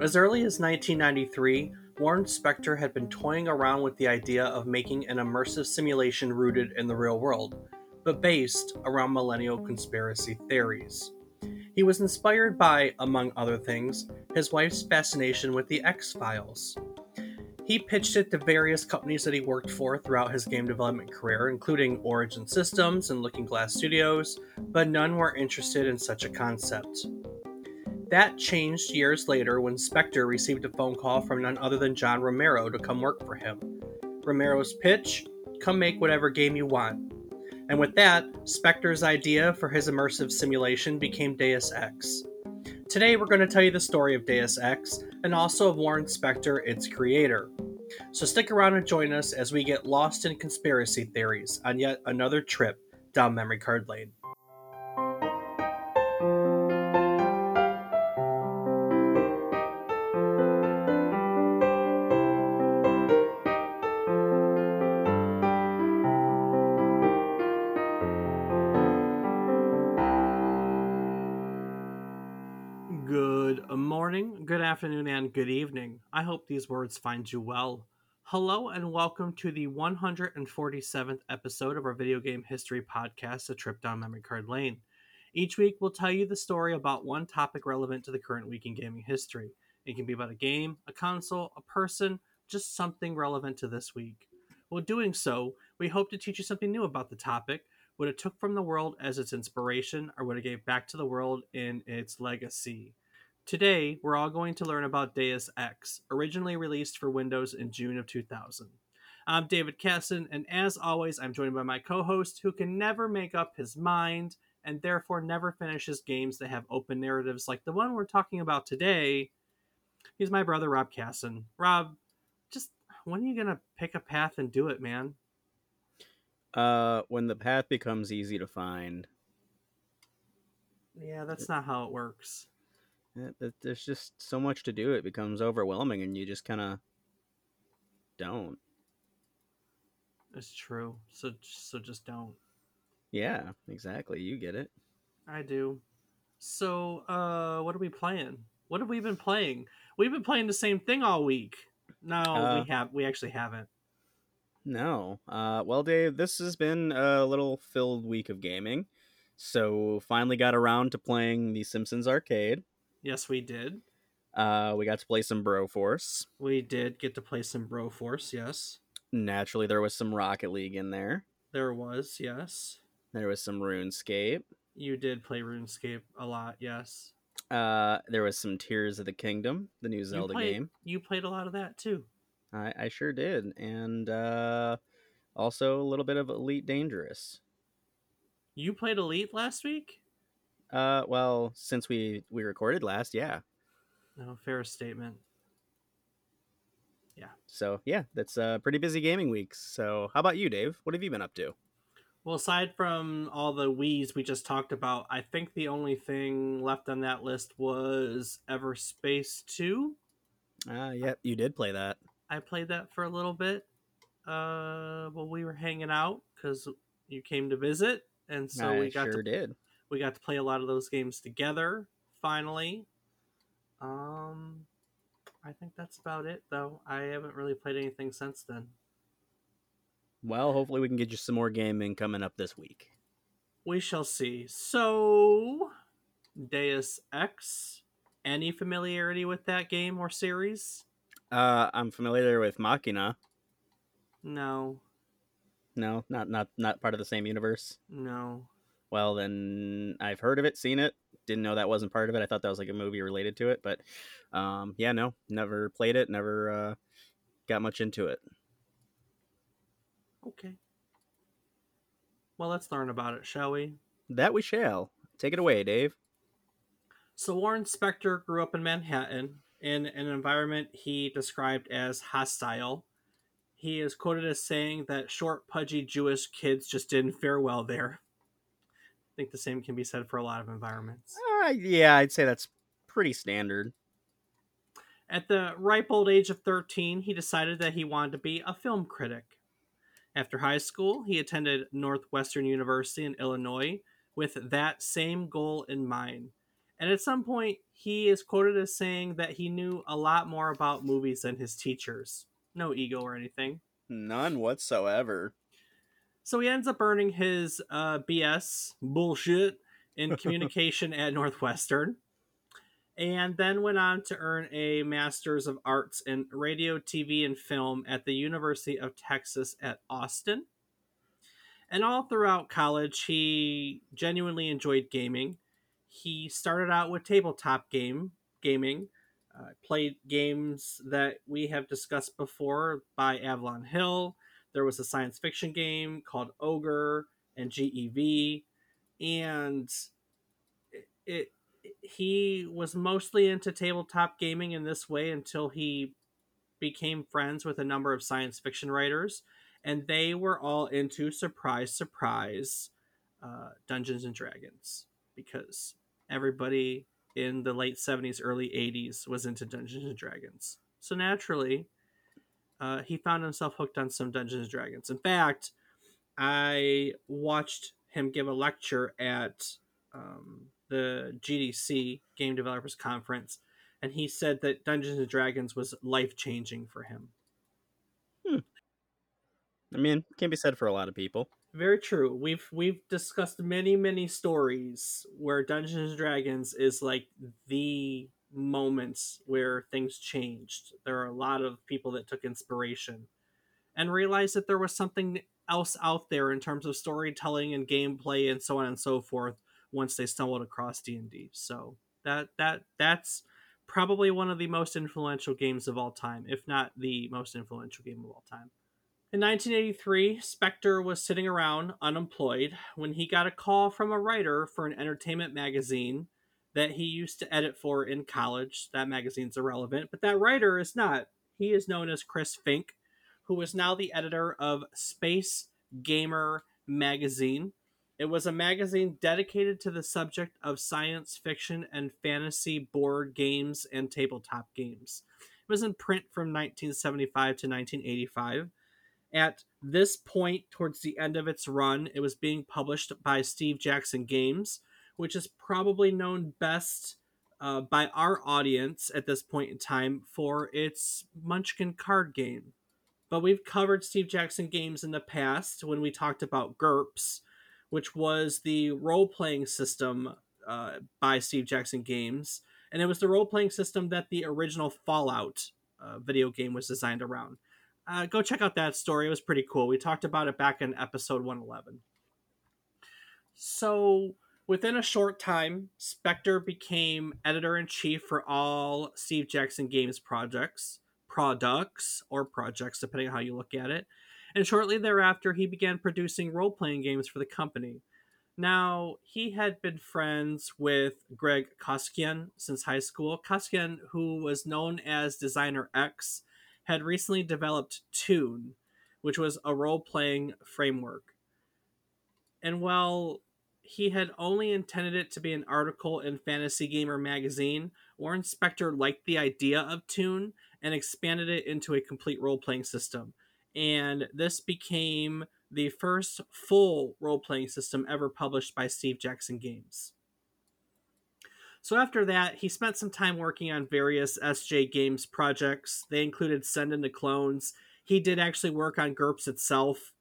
As early as 1993, Warren Spector had been toying around with the idea of making an immersive simulation rooted in the real world, but based around millennial conspiracy theories. He was inspired by, among other things, his wife's fascination with the X Files. He pitched it to various companies that he worked for throughout his game development career, including Origin Systems and Looking Glass Studios, but none were interested in such a concept. That changed years later when Spector received a phone call from none other than John Romero to come work for him. Romero's pitch come make whatever game you want. And with that, Spector's idea for his immersive simulation became Deus Ex. Today, we're going to tell you the story of Deus Ex and also of Warren Spector, its creator. So stick around and join us as we get lost in conspiracy theories on yet another trip down memory card lane. Afternoon, and good evening. I hope these words find you well. Hello, and welcome to the 147th episode of our video game history podcast, A Trip Down Memory Card Lane. Each week, we'll tell you the story about one topic relevant to the current week in gaming history. It can be about a game, a console, a person, just something relevant to this week. While doing so, we hope to teach you something new about the topic, what it took from the world as its inspiration, or what it gave back to the world in its legacy. Today, we're all going to learn about Deus Ex, originally released for Windows in June of 2000. I'm David Casson, and as always, I'm joined by my co host who can never make up his mind and therefore never finishes games that have open narratives like the one we're talking about today. He's my brother, Rob Casson. Rob, just when are you going to pick a path and do it, man? Uh, when the path becomes easy to find, Yeah, that's not how it works. Th- there's just so much to do. It becomes overwhelming, and you just kind of don't. It's true. So, so just don't. Yeah, exactly. You get it. I do. So, uh, what are we playing? What have we been playing? We've been playing the same thing all week. No, Uh, we have. We actually haven't. No. Uh, well, Dave, this has been a little filled week of gaming. So finally got around to playing the Simpsons arcade. Yes, we did. Uh, we got to play some Broforce. We did get to play some Broforce. Yes, Naturally, there was some Rocket League in there. there was. Yes, There was some RuneScape. you did play RuneScape a lot. Yes, Uh, there was some Tears of the Kingdom, the new Zelda you played, game. You played a lot of that too. I, I sure did, and uh, also a little bit of Elite Dangerous. You played Elite last week. Uh, well, since we we recorded last, yeah. No, fair statement. Yeah. So yeah, that's a pretty busy gaming week. So how about you, Dave? What have you been up to? Well, aside from all the Wii's we just talked about, I think the only thing left on that list was Everspace 2. Uh, yep, you did play that. I played that for a little bit uh, while we were hanging out because you came to visit, and so I we got sure to did. We got to play a lot of those games together. Finally, um, I think that's about it. Though I haven't really played anything since then. Well, hopefully we can get you some more gaming coming up this week. We shall see. So, Deus Ex. Any familiarity with that game or series? Uh, I'm familiar with Machina. No, No, not not not part of the same universe. no. Well, then I've heard of it, seen it. Didn't know that wasn't part of it. I thought that was like a movie related to it, but um, yeah, no, never played it. Never uh, got much into it. Okay. Well, let's learn about it, shall we? That we shall. Take it away, Dave. So, Warren Spector grew up in Manhattan in an environment he described as hostile. He is quoted as saying that short, pudgy Jewish kids just didn't fare well there. Think the same can be said for a lot of environments. Uh, yeah, I'd say that's pretty standard. At the ripe old age of 13, he decided that he wanted to be a film critic. After high school, he attended Northwestern University in Illinois with that same goal in mind. And at some point, he is quoted as saying that he knew a lot more about movies than his teachers. No ego or anything. None whatsoever. So he ends up earning his uh, BS bullshit in communication at Northwestern, and then went on to earn a Master's of Arts in Radio, TV, and Film at the University of Texas at Austin. And all throughout college, he genuinely enjoyed gaming. He started out with tabletop game gaming, uh, played games that we have discussed before by Avalon Hill. There was a science fiction game called Ogre and GEV, and it, it he was mostly into tabletop gaming in this way until he became friends with a number of science fiction writers, and they were all into surprise, surprise, uh, Dungeons and Dragons because everybody in the late 70s, early 80s was into Dungeons and Dragons. So naturally, uh, he found himself hooked on some Dungeons and Dragons. In fact, I watched him give a lecture at um, the GDC Game Developers Conference, and he said that Dungeons and Dragons was life changing for him. Hmm. I mean, can be said for a lot of people. Very true. We've we've discussed many many stories where Dungeons and Dragons is like the moments where things changed. There are a lot of people that took inspiration and realized that there was something else out there in terms of storytelling and gameplay and so on and so forth once they stumbled across D&D. So that that that's probably one of the most influential games of all time, if not the most influential game of all time. In 1983, Spector was sitting around unemployed when he got a call from a writer for an entertainment magazine that he used to edit for in college. That magazine's irrelevant, but that writer is not. He is known as Chris Fink, who is now the editor of Space Gamer magazine. It was a magazine dedicated to the subject of science fiction and fantasy board games and tabletop games. It was in print from 1975 to 1985 at this point, towards the end of its run, it was being published by Steve Jackson Games, which is probably known best uh, by our audience at this point in time for its Munchkin card game. But we've covered Steve Jackson Games in the past when we talked about GURPS, which was the role playing system uh, by Steve Jackson Games. And it was the role playing system that the original Fallout uh, video game was designed around uh, go check out that story. It was pretty cool. We talked about it back in episode 111. So, within a short time, Spector became editor in chief for all Steve Jackson Games projects, products, or projects, depending on how you look at it. And shortly thereafter, he began producing role playing games for the company. Now, he had been friends with Greg Costikyan since high school. Koskian, who was known as Designer X, had recently developed Toon, which was a role playing framework. And while he had only intended it to be an article in Fantasy Gamer magazine, Warren Spector liked the idea of Toon and expanded it into a complete role playing system. And this became the first full role playing system ever published by Steve Jackson Games. So after that, he spent some time working on various SJ Games projects. They included Send in the Clones. He did actually work on GURPS itself.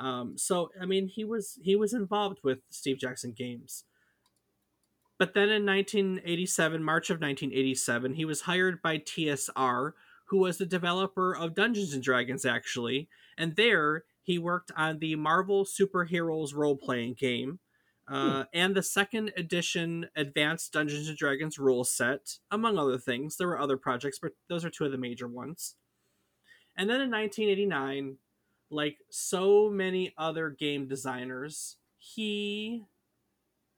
Um, so I mean, he was he was involved with Steve Jackson Games. But then in 1987, March of 1987, he was hired by TSR, who was the developer of Dungeons and Dragons, actually. And there, he worked on the Marvel Superheroes role playing game, Hmm. uh, and the second edition Advanced Dungeons and Dragons rule set, among other things. There were other projects, but those are two of the major ones. And then in 1989, like so many other game designers, he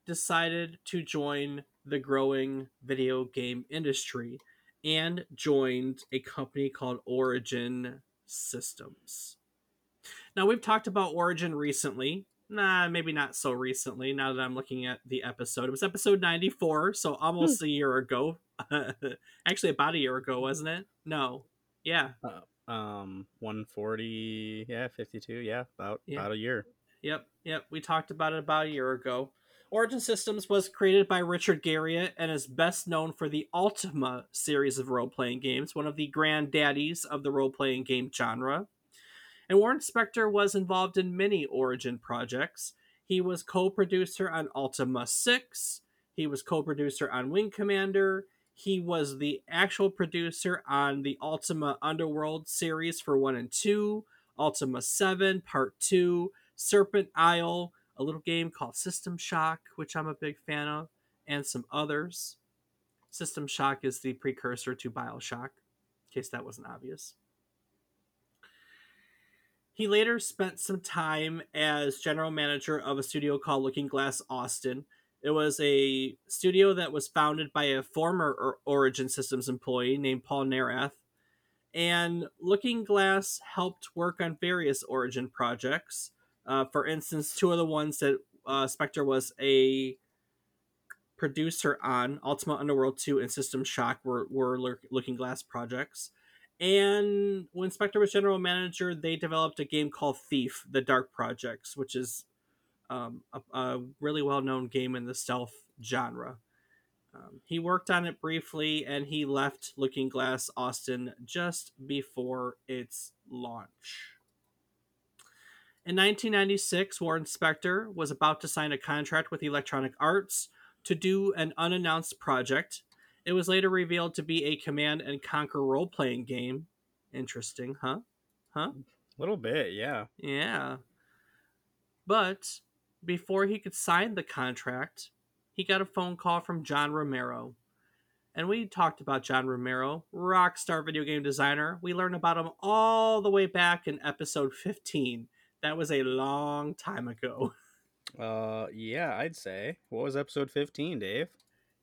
decided to join the growing video game industry and joined a company called Origin Systems. Now, we've talked about Origin recently nah, maybe not so recently. Now that I'm looking at the episode, it was episode 94, so almost hmm. a year ago. Actually, about a year ago, wasn't it? No, yeah. Uh, um, 140, yeah, 52, yeah, about yeah. about a year. Yep, yep. We talked about it about a year ago. Origin Systems was created by Richard Garriott and is best known for the Ultima series of role playing games, one of the granddaddies of the role playing game genre. And Warren Spector was involved in many Origin projects. He was co producer on Ultima 6, he was co producer on Wing Commander, he was the actual producer on the Ultima Underworld series for 1 and 2, Ultima 7 Part 2, Serpent Isle, a little game called System Shock, which I'm a big fan of, and some others. System Shock is the precursor to Bioshock, in case that wasn't obvious. He later spent some time as general manager of a studio called Looking Glass Austin. It was a studio that was founded by a former Origin Systems employee named Paul Neurath. And Looking Glass helped work on various Origin projects, uh, for instance, two of the ones that uh, Spector was a producer on, Ultima Underworld 2 and System Shock, were, were Looking Glass projects. And when Spector was general manager, they developed a game called Thief, the Dark Projects, which is um, a, a, really well known game in the stealth genre. Um, he worked on it briefly and he left Looking Glass Austin just before its launch. In 1996, Warren Spector was about to sign a contract with Electronic Arts to do an unannounced project. It was later revealed to be a Command and Conquer role playing game. Interesting, huh? Huh? A little bit, yeah. Yeah. But before he could sign the contract, he got a phone call from John Romero. And we talked about John Romero, rockstar video game designer. We learned about him all the way back in episode 15 that was a long time ago. Uh, yeah, I'd say. What was episode 15, Dave?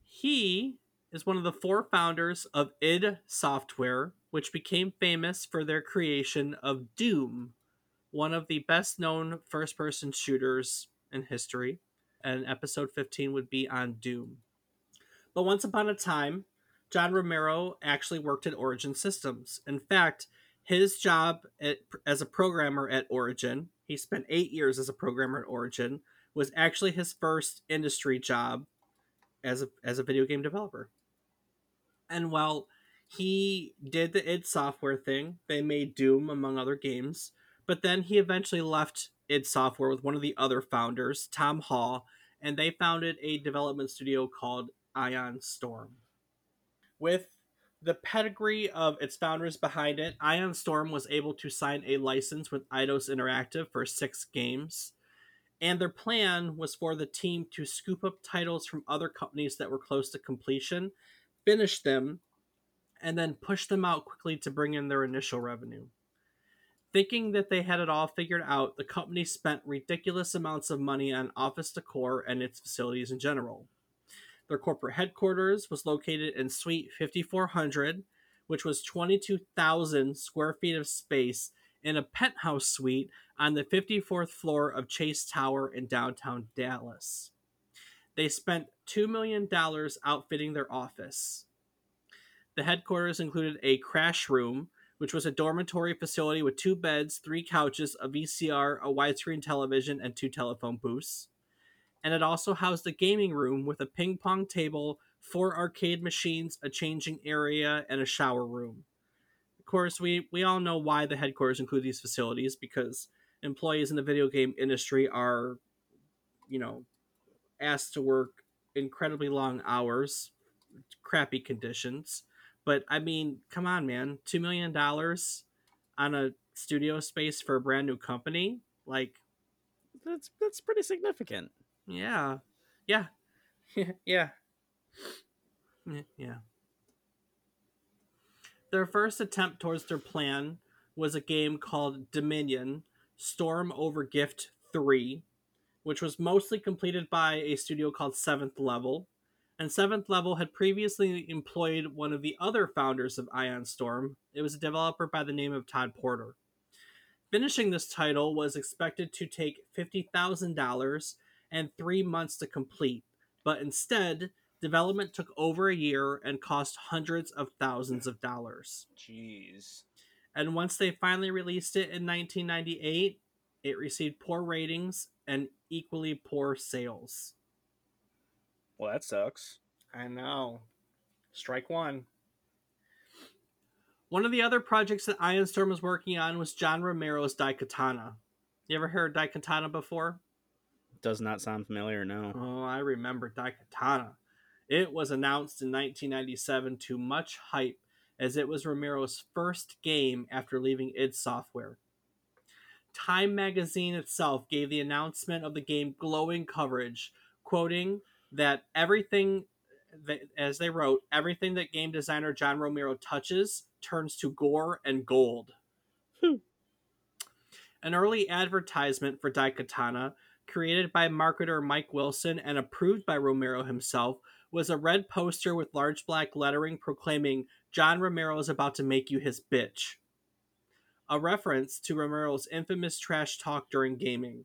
He is one of the four founders of id Software, which became famous for their creation of Doom, one of the best known first person shooters in history. And episode 15 would be on Doom. But once upon a time, John Romero actually worked at Origin Systems. In fact, his job at, as a programmer at Origin, he spent eight years as a programmer at Origin, was actually his first industry job as a, as a video game developer. And while he did the id Software thing, they made Doom, among other games, but then he eventually left id Software with one of the other founders, Tom Hall, and they founded a development studio called Ion Storm. With the pedigree of its founders behind it, Ion Storm was able to sign a license with Eidos Interactive for six games. And their plan was for the team to scoop up titles from other companies that were close to completion, finish them, and then push them out quickly to bring in their initial revenue. Thinking that they had it all figured out, the company spent ridiculous amounts of money on office decor and its facilities in general. Their corporate headquarters was located in Suite 5400, which was 22,000 square feet of space in a penthouse suite on the 54th floor of Chase Tower in downtown Dallas. They spent $2 million outfitting their office. The headquarters included a crash room, which was a dormitory facility with two beds, three couches, a VCR, a widescreen television, and two telephone booths and it also housed a gaming room with a ping pong table, four arcade machines, a changing area, and a shower room. Of course, we, we all know why the headquarters include these facilities because employees in the video game industry are, you know, asked to work incredibly long hours, crappy conditions. But I mean, come on, man, $2 million on a studio space for a brand new company? Like, that's that's pretty significant. Yeah. Yeah. yeah. Yeah. Their first attempt towards their plan was a game called Dominion Storm Over Gift 3, which was mostly completed by a studio called Seventh Level. And Seventh Level had previously employed one of the other founders of Ion Storm. It was a developer by the name of Todd Porter. Finishing this title was expected to take $50,000 and three months to complete, but instead, development took over a year and cost hundreds of thousands of dollars. Jeez. And once they finally released it in 1998, it received poor ratings and equally poor sales. Well, that sucks. I know. Strike one. One of the other projects that Ion Storm was working on was John Romero's Daikatana. You ever heard Daikatana before? Does not sound familiar, no. Oh, I remember Daikatana. It was announced in 1997 to much hype as it was Romero's first game after leaving id Software. Time magazine itself gave the announcement of the game glowing coverage, quoting that everything that, as they wrote, everything that game designer John Romero touches turns to gore and gold. Hmm. An early advertisement for Daikatana, created by marketer Mike Wilson and approved by Romero himself, was a red poster with large black lettering proclaiming John Romero is about to make you his bitch. A reference to Romero's infamous trash talk during gaming.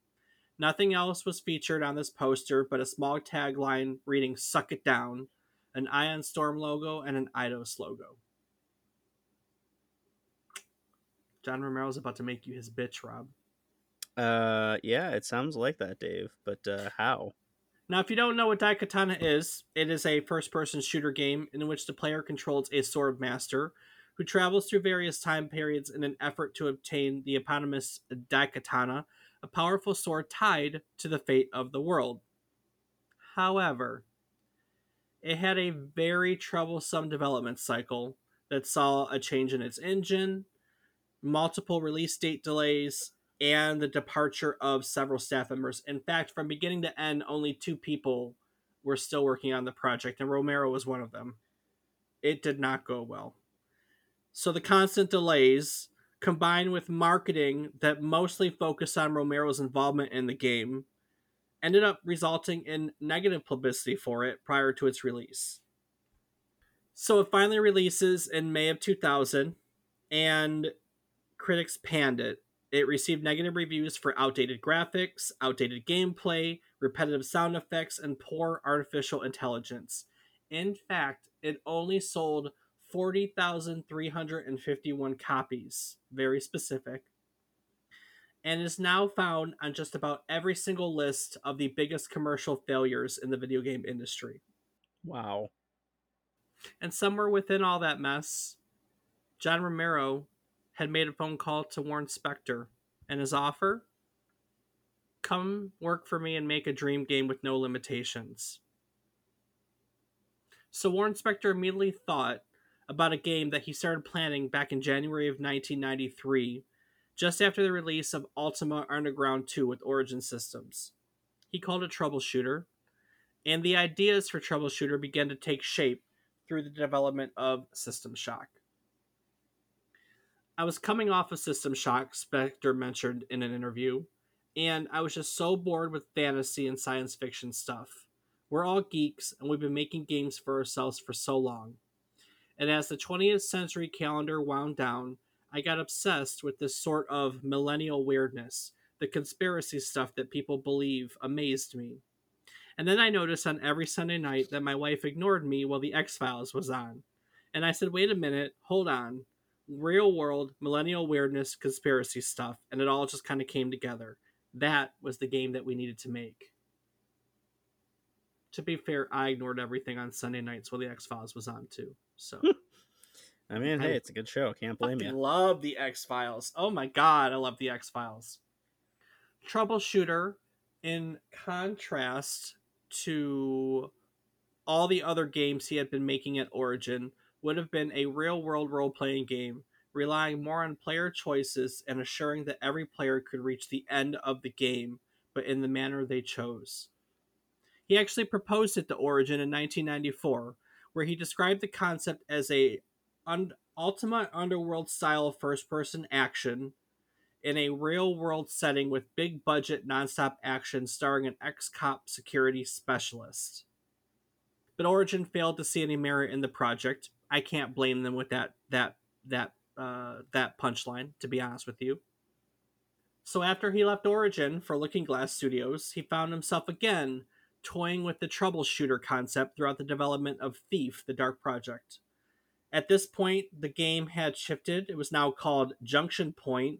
Nothing else was featured on this poster but a small tagline reading Suck It Down, an Ion Storm logo, and an Eidos logo. John Romero's about to make you his bitch, Rob. Uh, yeah, it sounds like that, Dave. But uh, how? Now, if you don't know what Daikatana is, it is a first person shooter game in which the player controls a sword master who travels through various time periods in an effort to obtain the eponymous Daikatana, a powerful sword tied to the fate of the world. However, it had a very troublesome development cycle that saw a change in its engine, multiple release date delays, and the departure of several staff members. In fact, from beginning to end, only two people were still working on the project, and Romero was one of them. It did not go well. So the constant delays, combined with marketing that mostly focused on Romero's involvement in the game, ended up resulting in negative publicity for it prior to its release. So it finally releases in May of 2000, and critics panned it it received negative reviews for outdated graphics, outdated gameplay, repetitive sound effects, and poor artificial intelligence. In fact, it only sold 40,351 copies, very specific, and is now found on just about every single list of the biggest commercial failures in the video game industry. Wow. And somewhere within all that mess, John Romero had made a phone call to Warren Spector, and his offer come work for me and make a dream game with no limitations. So Warren Spector immediately thought about a game that he started planning back in January of 1993, just after the release of Ultima Underground 2 with Origin Systems. He called it Troubleshooter, and the ideas for Troubleshooter began to take shape through the development of System Shock. I was coming off of System Shock, Spector mentioned in an interview, and I was just so bored with fantasy and science fiction stuff. We're all geeks, and we've been making games for ourselves for so long. And as the 20th century calendar wound down, I got obsessed with this sort of millennial weirdness. The conspiracy stuff that people believe amazed me. And then I noticed on every Sunday night that my wife ignored me while the X Files was on. And I said, wait a minute, hold on real world millennial weirdness conspiracy stuff and it all just kind of came together that was the game that we needed to make to be fair i ignored everything on sunday nights while the x-files was on too so hmm. i mean hey I it's a good show. Can't blame you I love the x-files. Oh my god i love the x-files. Troubleshooter in contrast to all the other games he had been making at origin would have been a real world role playing game, relying more on player choices and assuring that every player could reach the end of the game, but in the manner they chose. He actually proposed it to Origin in 1994, where he described the concept as a un- Underworld style first person action in a real world setting with big budget nonstop action starring an ex cop security specialist. But Origin failed to see any merit in the project, I can't blame them with that that that uh, that punchline. To be honest with you. So after he left Origin for Looking Glass Studios, he found himself again toying with the troubleshooter concept throughout the development of Thief: The Dark Project. At this point, the game had shifted. It was now called Junction Point,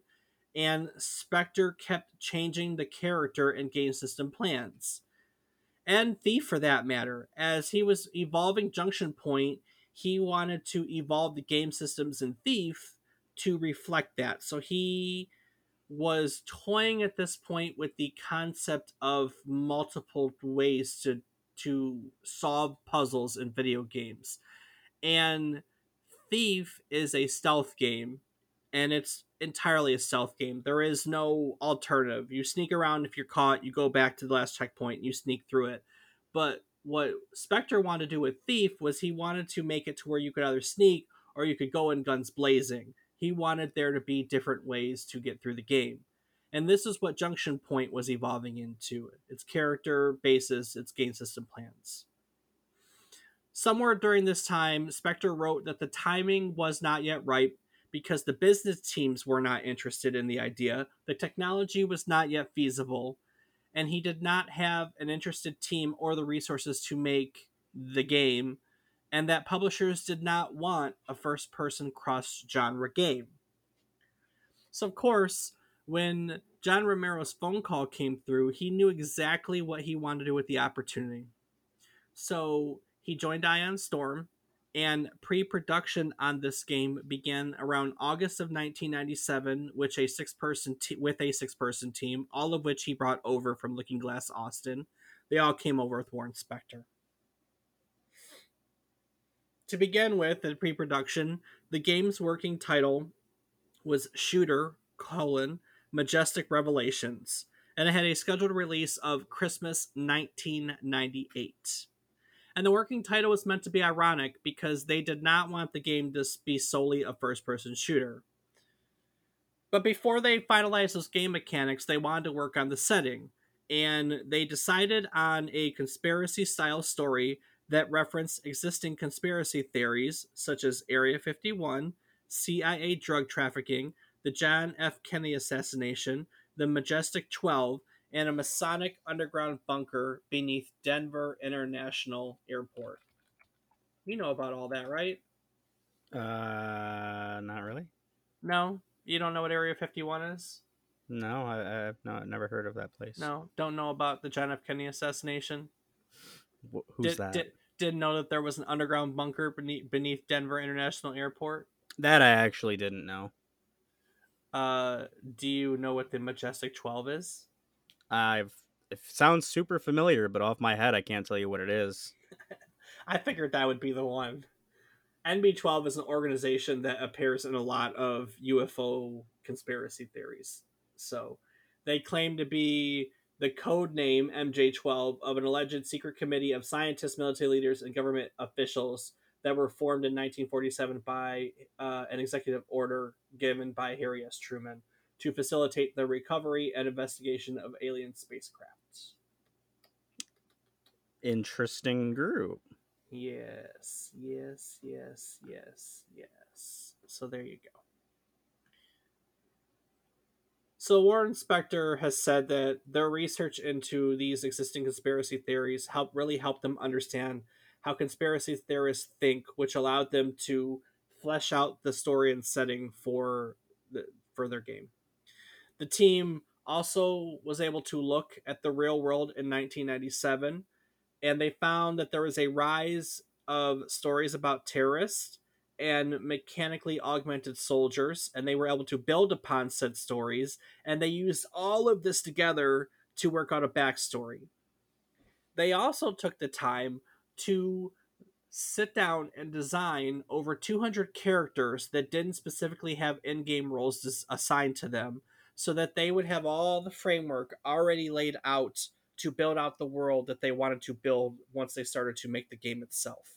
and Spector kept changing the character and game system plans. and Thief for that matter. As he was evolving Junction Point, he wanted to evolve the game systems in Thief to reflect that. So he was toying at this point with the concept of multiple ways to to solve puzzles in video games. And Thief is a stealth game and it's entirely a stealth game. There is no alternative. You sneak around if you're caught, you go back to the last checkpoint, you sneak through it. But what Spector wanted to do with Thief was he wanted to make it to where you could either sneak or you could go in guns blazing. He wanted there to be different ways to get through the game. And this is what Junction Point was evolving into its character basis, its game system plans. Somewhere during this time, Spector wrote that the timing was not yet ripe because the business teams were not interested in the idea, the technology was not yet feasible, and he did not have an interested team or the resources to make the game, and that publishers did not want a first person cross genre game. So, of course, when John Romero's phone call came through, he knew exactly what he wanted to do with the opportunity. So, he joined Ion Storm and pre-production on this game began around August of 1997, which a six-person te- with a six-person team, all of which he brought over from Looking Glass Austin. They all came over with Warren Spector. To begin with, in pre-production, the game's working title was Shooter: colon, Majestic Revelations, and it had a scheduled release of Christmas 1998. And the working title was meant to be ironic because they did not want the game to be solely a first person shooter. But before they finalized those game mechanics, they wanted to work on the setting. And they decided on a conspiracy style story that reference existing conspiracy theories such as Area 51, CIA drug trafficking, the John F. Kennedy assassination, the Majestic 12, and a Masonic underground bunker beneath Denver International Airport. You know about all that, right? Uh, not really. No, you don't know what Area 51 is? No, I, I've not never heard of that place. No, don't know about the John F. Kennedy assassination. Wh- who's did, that? Did, didn't know that there was an underground bunker beneath, beneath Denver International Airport. that I actually didn't know. Uh, do you know what the Majestic 12 is? I've it sounds super familiar, but off my head, I can't tell you what it is. I figured that would be the one. MJ12 is an organization that appears in a lot of UFO conspiracy theories. So they claim to be the code name MJ12 of an alleged secret committee of scientists, military leaders, and government officials that were formed in 1947 by uh, an executive order given by Harry S. Truman to facilitate the recovery and investigation of alien spacecraft. Interesting group. Yes, yes, yes, yes, yes. So there you go. So Warren Spector has said that their research into these existing conspiracy theories help really help them understand how conspiracy theorists think, which allowed them to flesh out the story and setting for the for their game. The team also was able to look at the real world in 1997 and they found that there was a rise of stories about terrorists and mechanically augmented soldiers, and they were able to build upon said stories, and they used all of this together to work out a backstory. They also took the time to sit down and design over 200 characters that didn't specifically have in game roles assigned to them, so that they would have all the framework already laid out to build out the world that they wanted to build once they started to make the game itself.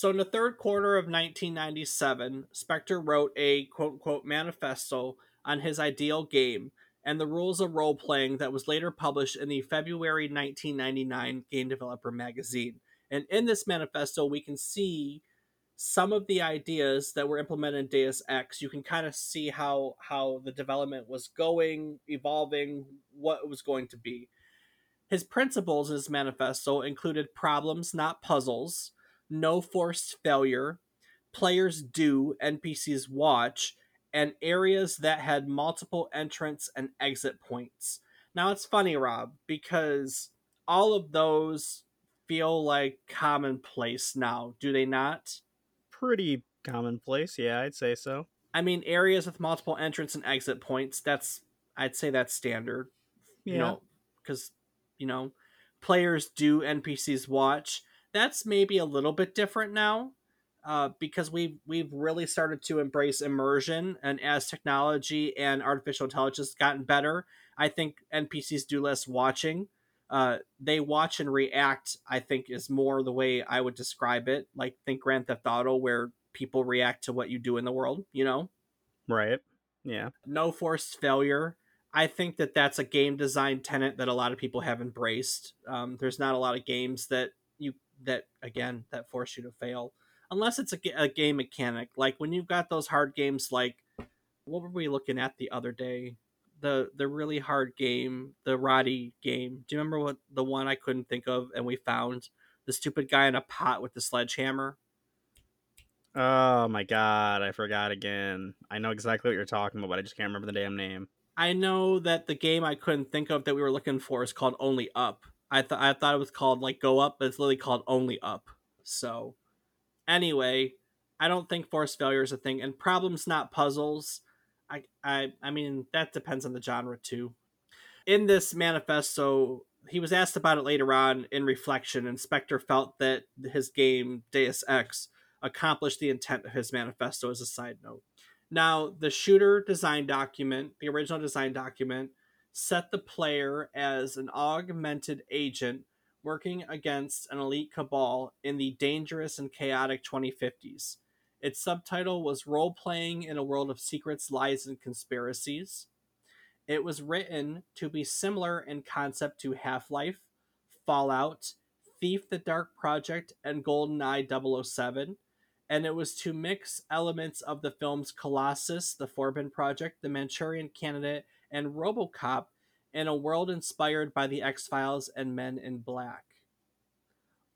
So, in the third quarter of 1997, Spector wrote a quote unquote manifesto on his ideal game and the rules of role playing that was later published in the February 1999 Game Developer magazine. And in this manifesto, we can see some of the ideas that were implemented in Deus Ex, you can kind of see how how the development was going, evolving, what it was going to be. His principles in his manifesto included problems, not puzzles, no forced failure, players do, NPCs watch, and areas that had multiple entrance and exit points. Now it's funny, Rob, because all of those feel like commonplace now, do they not? Pretty commonplace, yeah, I'd say so. I mean, areas with multiple entrance and exit points, that's I'd say that's standard. Yeah. You know, cuz you know, players do NPCs watch. That's maybe a little bit different now. Uh, because we've we've really started to embrace immersion, and as technology and artificial intelligence gotten better, I think NPCs do less watching. Uh, they watch and react. I think is more the way I would describe it. Like think Grand Theft Auto, where people react to what you do in the world. You know, right? Yeah. No forced failure. I think that that's a game design tenant that a lot of people have embraced. Um, there's not a lot of games that that again that force you to fail unless it's a, a game mechanic. Like when you've got those hard games, like what were we looking at the other day? The the really hard game, the Roddy game. Do you remember what the one I couldn't think of and we found the stupid guy in a pot with the sledgehammer? Oh my god, I forgot again. I know exactly what you're talking about, but I just can't remember the damn name. I know that the game I couldn't think of that we were looking for is called Only Up. I thought I thought it was called like Go Up, but it's literally called Only Up. So anyway, I don't think force failure is a thing, and problems not puzzles. I I I mean that depends on the genre too. In this manifesto, he was asked about it later on in reflection, and Spector felt that his game Deus Ex accomplished the intent of his manifesto. As a side note, now the shooter design document, the original design document, set the player as an augmented agent working against an elite cabal in the dangerous and chaotic 2050s. Its subtitle was Role Playing in a World of Secrets, Lies, and Conspiracies. It was written to be similar in concept to Half Life, Fallout, Thief the Dark Project, and GoldenEye 007, and it was to mix elements of the films Colossus, The Forbidden Project, The Manchurian Candidate, and Robocop in a world inspired by the X Files and Men in Black.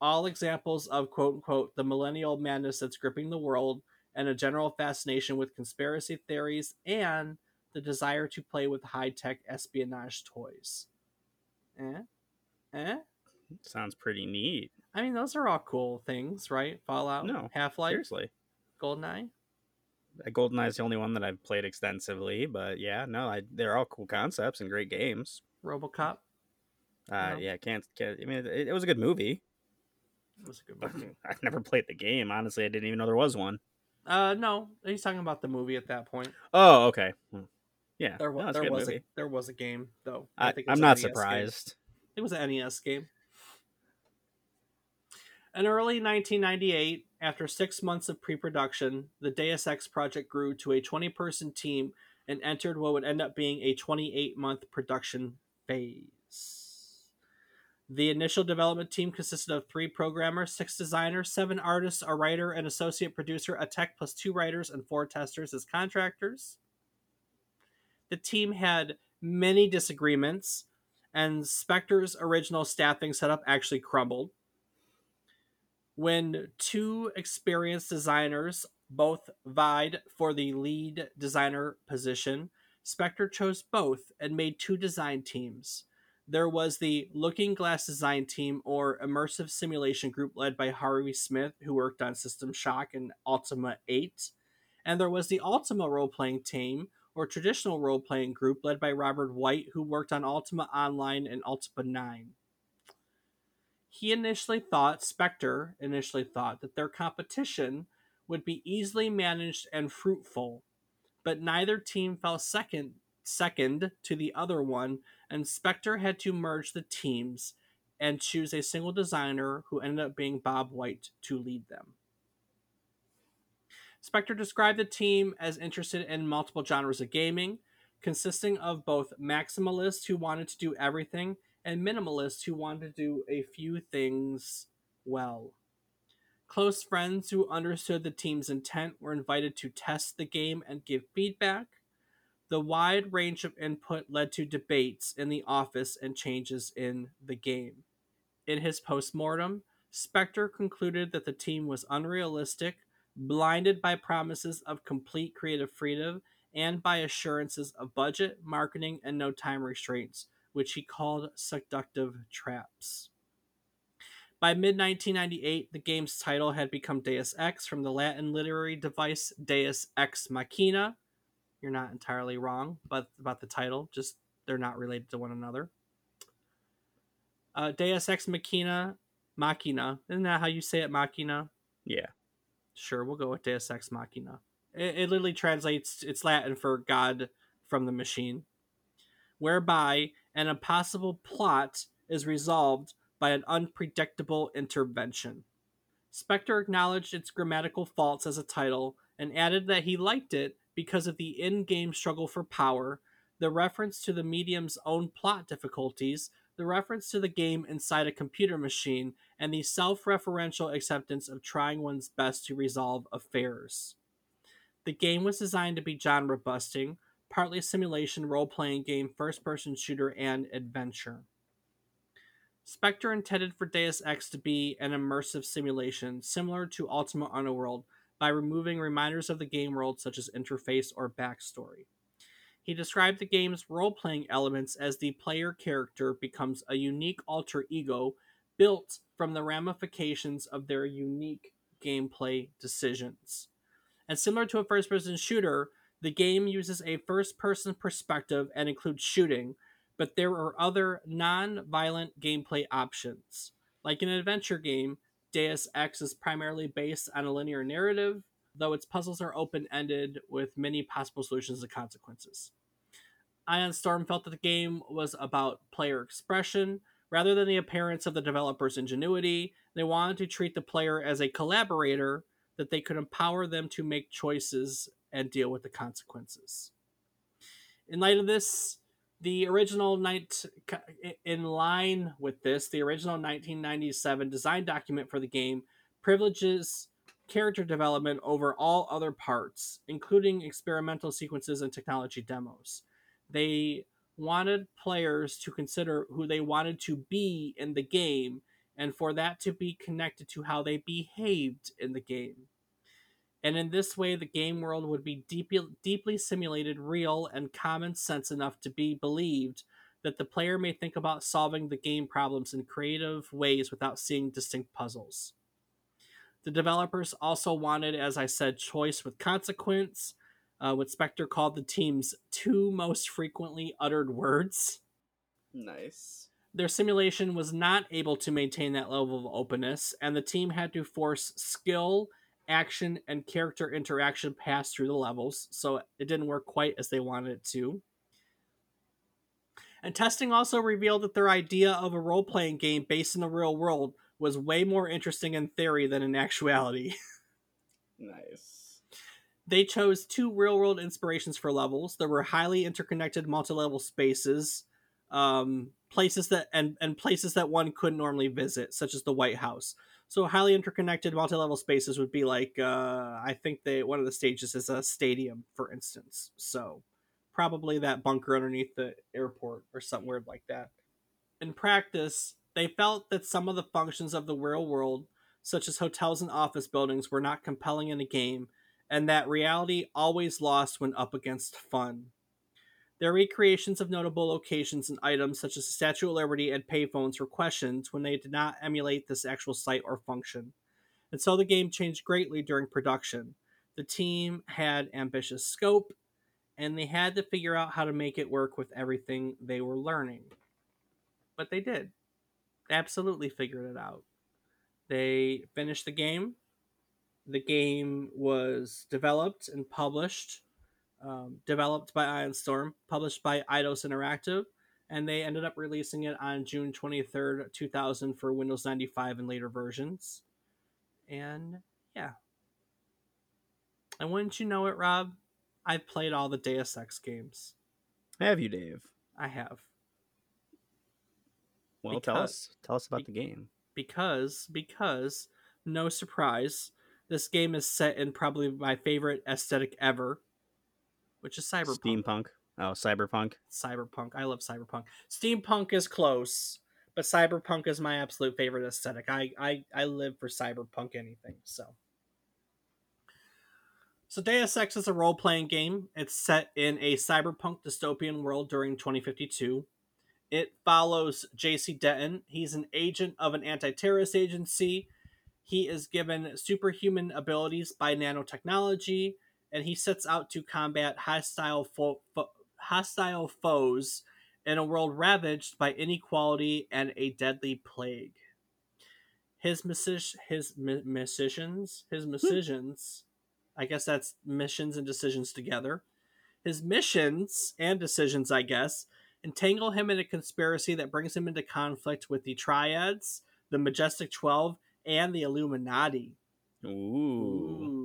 All examples of quote unquote the millennial madness that's gripping the world and a general fascination with conspiracy theories and the desire to play with high tech espionage toys. Eh? Eh? Sounds pretty neat. I mean, those are all cool things, right? Fallout, No, Half Life, Seriously. GoldenEye. Uh, GoldenEye is the only one that I've played extensively, but yeah, no, I, they're all cool concepts and great games. RoboCop. Uh, No. Yeah, can't, can't. I mean, it, it was a good movie. It was a good movie. I've never played the game. Honestly, I didn't even know there was one. uh, no, he's talking about the movie at that point. Oh, okay. Hmm. Yeah, There, was a there good was a, there was a game though. I, I am not NES game. surprised. It was an NES game. In early 1998, after six months of pre production, the Deus Ex project grew to a 20 person team and entered what would end up being a 28 month production phase. The initial development team consisted of three programmers, six designers, seven artists, a writer, an associate producer, a tech plus two writers, and four testers as contractors. The team had many disagreements, and Spector's original staffing setup actually crumbled. When two experienced designers both vied for the lead designer position, Spector chose both and made two design teams. There was the Looking Glass design team or immersive simulation group led by Harvey Smith, who worked on System Shock and Ultima 8. And there was the Ultima role playing team or traditional role playing group led by Robert White, who worked on Ultima Online and Ultima 9. He initially thought, Spector initially thought, that their competition would be easily managed and fruitful, but neither team fell second second to the other one, and Spector had to merge the teams and choose a single designer who ended up being Bob White to lead them. Spector described the team as interested in multiple genres of gaming, consisting of both maximalists who wanted to do everything and minimalists who wanted to do a few things well. Close friends who understood the team's intent were invited to test the game and give feedback. The wide range of input led to debates in the office and changes in the game. In his postmortem, Spector concluded that the team was unrealistic, blinded by promises of complete creative freedom and by assurances of budget, marketing, and no time restraints, which he called seductive traps. By mid 1998, the game's title had become Deus Ex from the Latin literary device Deus Ex Machina. You're not entirely wrong, but about the title, just they're not related to one another. Uh, Deus Ex Machina, Machina, isn't that how you say it, Machina? Yeah. Sure, we'll go with Deus Ex Machina. It, it literally translates, it's Latin for God from the machine, whereby an impossible plot is resolved by an unpredictable intervention. Spector acknowledged its grammatical faults as a title and added that he liked it because of the in game struggle for power, the reference to the medium's own plot difficulties, the reference to the game inside a computer machine, and the self referential acceptance of trying one's best to resolve affairs. The game was designed to be genre busting, partly a simulation, role playing game, first person shooter, and adventure. Spector intended for Deus Ex to be an immersive simulation similar to Ultima Underworld by removing reminders of the game world such as interface or backstory. He described the game's role playing elements as the player character becomes a unique alter ego built from the ramifications of their unique gameplay decisions. And similar to a first person shooter, the game uses a first person perspective and includes shooting, but there are other non violent gameplay options. Like an adventure game, Deus Ex is primarily based on a linear narrative, though its puzzles are open ended with many possible solutions and consequences. Ion Storm felt that the game was about player expression rather than the appearance of the developer's ingenuity. They wanted to treat the player as a collaborator that they could empower them to make choices and deal with the consequences. In light of this, the original night in line with this, the original 1997 design document for the game privileges character development over all other parts, including experimental sequences and technology demos. They wanted players to consider who they wanted to be in the game and for that to be connected to how they behaved in the game. And in this way, the game world would be deeply, deeply simulated, real, and common sense enough to be believed that the player may think about solving the game problems in creative ways without seeing distinct puzzles. The developers also wanted, as I said, choice with consequence, uh, what Spector called the team's two most frequently uttered words. Nice. Their simulation was not able to maintain that level of openness, and the team had to force skill action and character interaction pass through the levels, so it didn't work quite as they wanted it to. And testing also revealed that their idea of a role playing game based in the real world was way more interesting in theory than in actuality. nice. They chose two real world inspirations for levels. There were highly interconnected multi level spaces, um, places that and, and places that one couldn't normally visit, such as the White House. So highly interconnected multi-level spaces would be like uh, I think they one of the stages is a stadium, for instance. So probably that bunker underneath the airport or somewhere like that. In practice, they felt that some of the functions of the real world, such as hotels and office buildings, were not compelling in a game, and that reality always lost when up against fun. Their recreations of notable locations and items such as the Statue of Liberty and payphones were questioned when they did not emulate this actual site or function. And so the game changed greatly during production. The team had ambitious scope, and they had to figure out how to make it work with everything they were learning. But they did. They absolutely figured it out. They finished the game. The game was developed and published um, developed by Ion Storm, published by Eidos Interactive, and they ended up releasing it on June 23rd, 2000 for Windows 95 and later versions. And yeah. And wouldn't you know it, Rob? I've played all the Deus Ex games. Have you, Dave? I have. Well, because, tell us. Tell us about be, the game. Because, because, no surprise, this game is set in probably my favorite aesthetic ever, which is cyberpunk. Steampunk. Oh, cyberpunk. Cyberpunk. I love cyberpunk. Steampunk is close, but cyberpunk is my absolute favorite aesthetic. I I, I live for cyberpunk anything. So. So Deus Ex is a role-playing game. It's set in a cyberpunk dystopian world during 2052. It follows J.C. Denton. He's an agent of an anti terrorist agency. He is given superhuman abilities by nanotechnology, and he sets out to combat hostile, fo- fo- hostile foes in a world ravaged by inequality and a deadly plague. His his mi- missions, his hmm. missions, I guess that's missions and decisions together. His missions and decisions, I guess, entangle him in a conspiracy that brings him into conflict with the Triads, the Majestic Twelve, and the Illuminati. Ooh.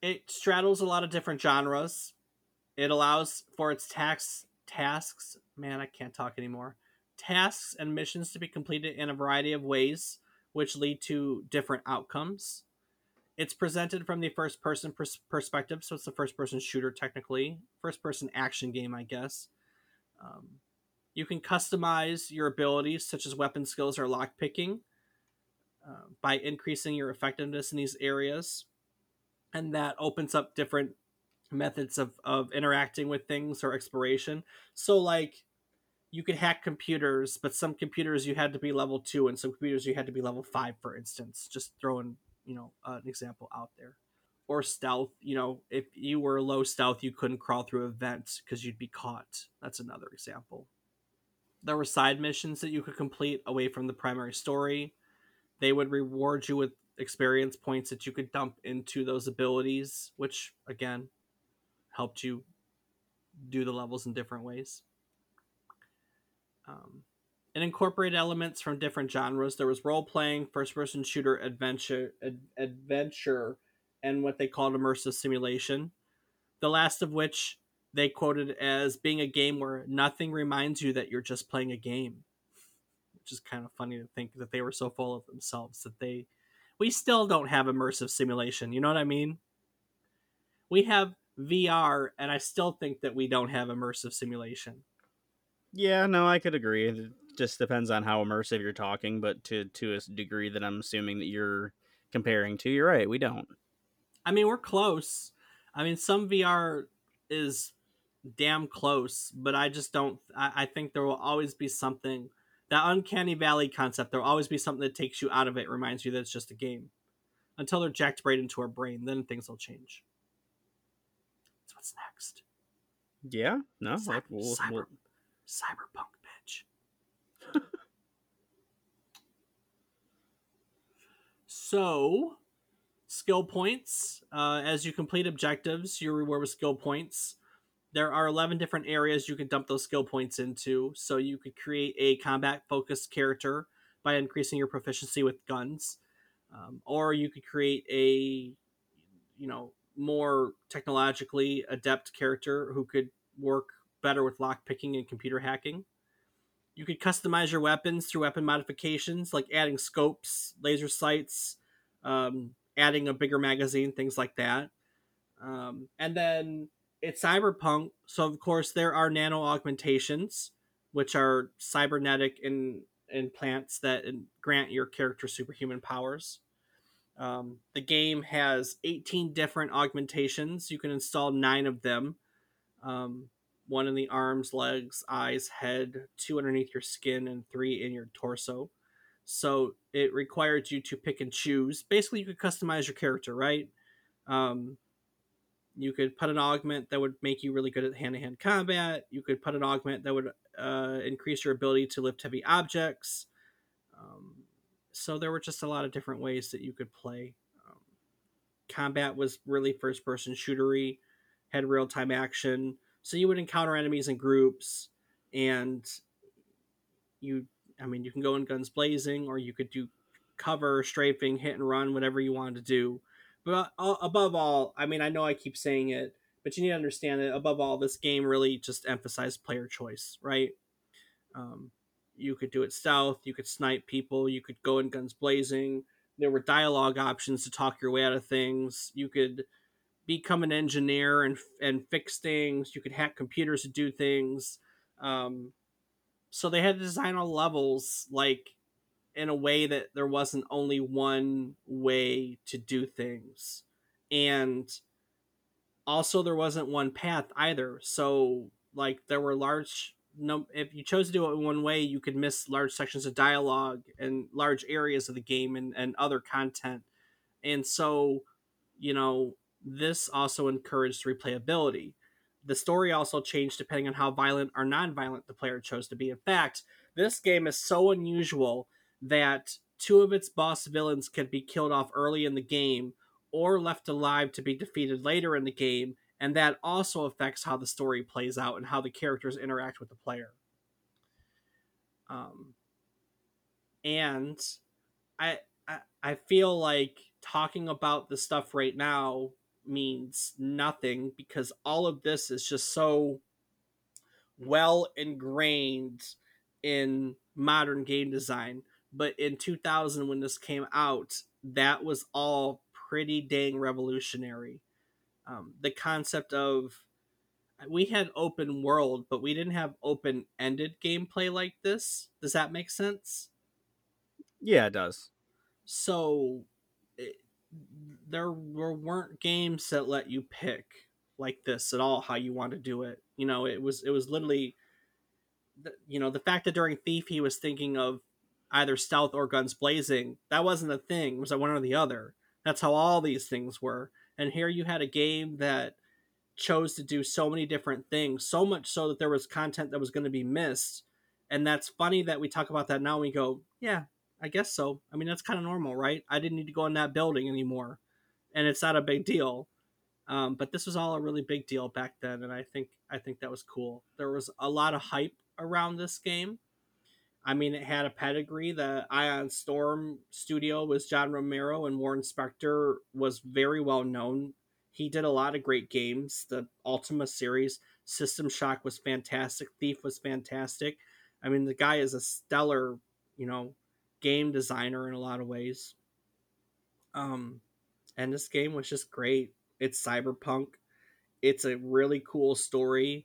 It straddles a lot of different genres. It allows for its tax tasks. Man, I can't talk anymore. Tasks and missions to be completed in a variety of ways, which lead to different outcomes. It's presented from the first person pers- perspective, so it's the first person shooter, technically. First person action game, I guess. Um, you can customize your abilities, such as weapon skills or lockpicking, uh, by increasing your effectiveness in these areas. And that opens up different methods of, of interacting with things or exploration. So, like, you could hack computers, but some computers you had to be level two, and some computers you had to be level five, for instance. Just throwing, you know, uh, an example out there. Or stealth, you know, if you were low stealth, you couldn't crawl through a vent because you'd be caught. That's another example. There were side missions that you could complete away from the primary story. They would reward you with experience points that you could dump into those abilities, which again helped you do the levels in different ways. Um, it incorporated elements from different genres. There was role playing, first person shooter, adventure, ad- adventure, and what they called immersive simulation. The last of which they quoted as being a game where nothing reminds you that you're just playing a game, which is kind of funny to think that they were so full of themselves that they. We still don't have immersive simulation. You know what I mean? We have VR, and I still think that we don't have immersive simulation. Yeah, no, I could agree. It just depends on how immersive you're talking, but to to a degree that I'm assuming that you're comparing to, you're right. We don't. I mean, we're close. I mean, some VR is damn close, but I just don't. I, I think there will always be something. That uncanny valley concept, there will always be something that takes you out of it, reminds you that it's just a game. Until they're jacked right into our brain, then things will change. That's what's next. Yeah, no, we'll, cyber, we'll- cyberpunk, bitch. so, skill points. Uh, as you complete objectives, you reward with skill points. There are 11 different areas you can dump those skill points into. So, you could create a combat focused character by increasing your proficiency with guns. Um, or you could create a, you know, more technologically adept character who could work better with lockpicking and computer hacking. You could customize your weapons through weapon modifications, like adding scopes, laser sights, um, adding a bigger magazine, things like that. Um, and then it's cyberpunk, so of course there are nano augmentations, which are cybernetic in implants that grant your character superhuman powers. Um, the game has 18 different augmentations. You can install nine of them. Um, one in the arms, legs, eyes, head, two underneath your skin, and three in your torso. So it requires you to pick and choose. Basically, you could customize your character, right? Um, you could put an augment that would make you really good at hand to hand combat. You could put an augment that would uh, increase your ability to lift heavy objects. Um, so there were just a lot of different ways that you could play. Um, combat was really first person shootery, had real time action. So you would encounter enemies in groups, and you, I mean, you can go in guns blazing, or you could do cover, strafing, hit and run, whatever you wanted to do. But uh, above all, I mean, I know I keep saying it, but you need to understand that above all, this game really just emphasized player choice, right? Um, you could do it south, you could snipe people, you could go in guns blazing. There were dialogue options to talk your way out of things. You could become an engineer and and fix things. You could hack computers to do things. Um, so they had to design all levels like in a way that there wasn't only one way to do things, and also there wasn't one path either. So like there were large no, if you chose to do it one way, you could miss large sections of dialogue and large areas of the game and, and other content. And so, you know, this also encouraged replayability. The story also changed depending on how violent or non-violent the player chose to be. In fact, this game is so unusual that two of its boss villains can be killed off early in the game or left alive to be defeated later in the game, and that also affects how the story plays out and how the characters interact with the player. Um, and I, I I feel like talking about the stuff right now means nothing because all of this is just so well ingrained in modern game design. But in 2000, when this came out, that was all pretty dang revolutionary. Um, the concept of we had open world, but we didn't have open ended gameplay like this. Does that make sense? Yeah, it does. So it, there were, weren't games that let you pick like this at all how you want to do it. You know, it was it was literally you know, the fact that during Thief he was thinking of either stealth or guns blazing, that wasn't a thing. It was one or the other. That's how all these things were. And here you had a game that chose to do so many different things, so much so that there was content that was going to be missed. And that's funny that we talk about that now. We go, yeah, I guess so. I mean, that's kind of normal, right? I didn't need to go in that building anymore, and it's not a big deal. Um, but this was all a really big deal back then, and I think I think that was cool. There was a lot of hype around this game. I mean, it had a pedigree. The Ion Storm studio was John Romero, and Warren Spector was very well known. He did a lot of great games. The Ultima series, System Shock was fantastic. Thief was fantastic. I mean, the guy is a stellar, you know, game designer in a lot of ways. Um, and this game was just great. It's cyberpunk. It's a really cool story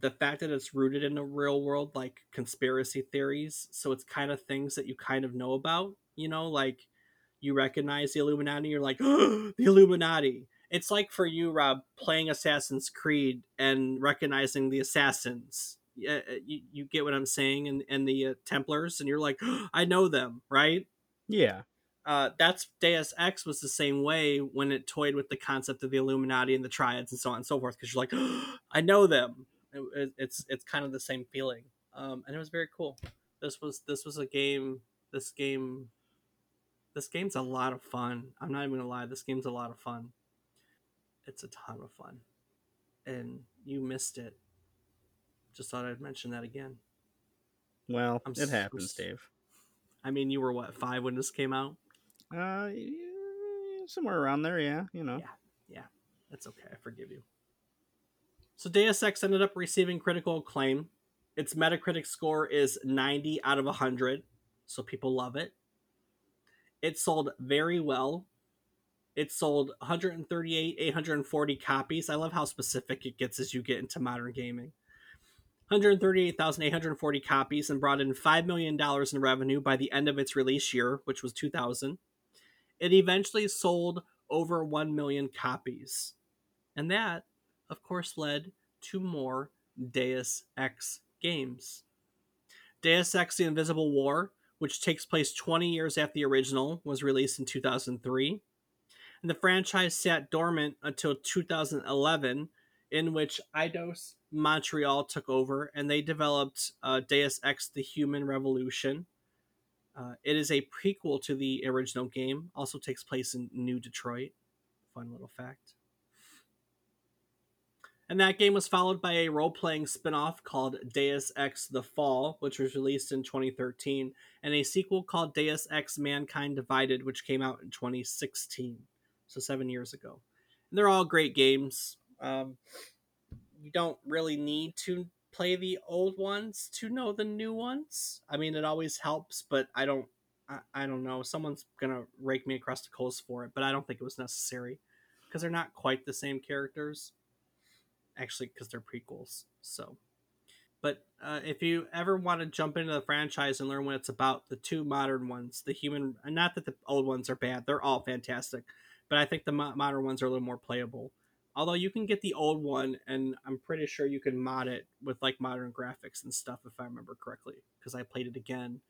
the fact that it's rooted in the real world like conspiracy theories so it's kind of things that you kind of know about you know like you recognize the illuminati you're like oh, the illuminati. It's like for you rob playing assassin's creed and recognizing the assassins. Uh, you, you get what i'm saying and, and the uh, templars and you're like oh, i know them right? Yeah. Uh, that's Deus Ex was the same way when it toyed with the concept of the Illuminati and the triads and so on and so forth. Because you're like, oh, I know them, it, it's it's kind of the same feeling, um, and it was very cool. This was this was a game. This game, this game's a lot of fun. I'm not even gonna lie. This game's a lot of fun. It's a ton of fun, and you missed it. Just thought I'd mention that again. Well, I'm, it happens, I'm, Dave. I mean, you were what five when this came out? Uh, somewhere around there. Yeah, you know. Yeah, yeah. That's okay. I forgive you. So Deus Ex ended up receiving critical acclaim. Its Metacritic score is 90 out of 100, so people love it. It sold very well. It sold 138, 840 copies. I love how specific it gets as you get into modern gaming. 138,840 copies and brought in $5 million in revenue by the end of its release year, which was 2000. It eventually sold over 1 million copies. And that of course, led to more Deus Ex games. Deus Ex The Invisible War, which takes place 20 years after the original, was released in 2003. And the franchise sat dormant until 2011, in which Eidos Montreal took over and they developed uh, Deus Ex The Human Revolution. Uh, it is a prequel to the original game, also takes place in New Detroit. Fun little fact. And that game was followed by a role playing spin off called Deus Ex The Fall, which was released in 2013, and a sequel called Deus Ex Mankind Divided, which came out in 2016, so seven years ago. And they're all great games. Um, you don't really need to play the old ones to know the new ones. I mean, it always helps, but I don't. I, I don't know. Someone's gonna rake me across the coals for it, but I don't think it was necessary because they're not quite the same characters actually because they're prequels. So, but uh, if you ever want to jump into the franchise and learn what it's about, the two modern ones, the human, not that the old ones are bad, they're all fantastic, but I think the mo- modern ones are a little more playable. Although you can get the old one, and I'm pretty sure you can mod it with like modern graphics and stuff, if I remember correctly, because I played it again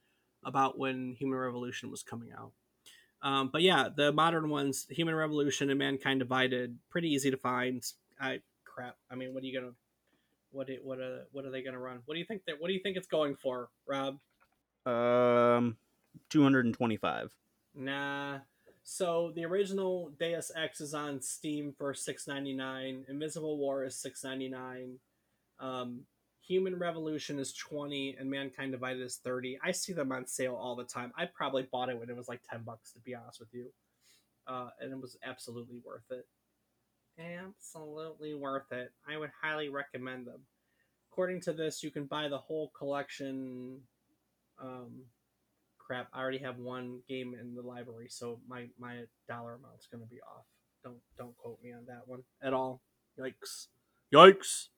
about when Human Revolution was coming out. Um, but yeah, the modern ones, Human Revolution and Mankind Divided, pretty easy to find. I crap. I mean, what are you gonna, what it, what uh, what are they gonna run? What do you think that? What do you think it's going for, Rob? Um, two hundred and twenty-five. Nah. So the original Deus Ex is on Steam for six ninety nine. Invisible War is six ninety nine. Um, Human Revolution is twenty, and Mankind Divided is thirty. I see them on sale all the time. I probably bought it when it was like ten bucks, to be honest with you, uh, and it was absolutely worth it. Absolutely worth it. I would highly recommend them. According to this, you can buy the whole collection. Um, crap, I already have one game in the library, so my my dollar amount's going to be off. Don't don't quote me on that one at all. Yikes! Yikes!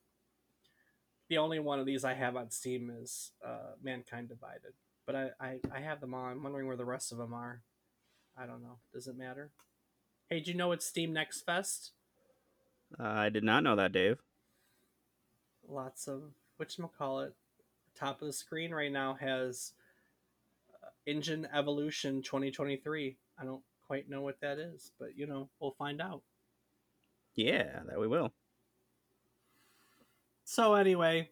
The only one of these I have on Steam is uh, Mankind Divided, but I, I I have them all. I'm wondering where the rest of them are. I don't know. Does it matter? Hey, do you know it's Steam Next Fest? Uh, I did not know that, Dave. Lots of which call it. Top of the screen right now has Engine Evolution 2023. I don't quite know what that is, but you know, we'll find out. Yeah, that we will. So anyway,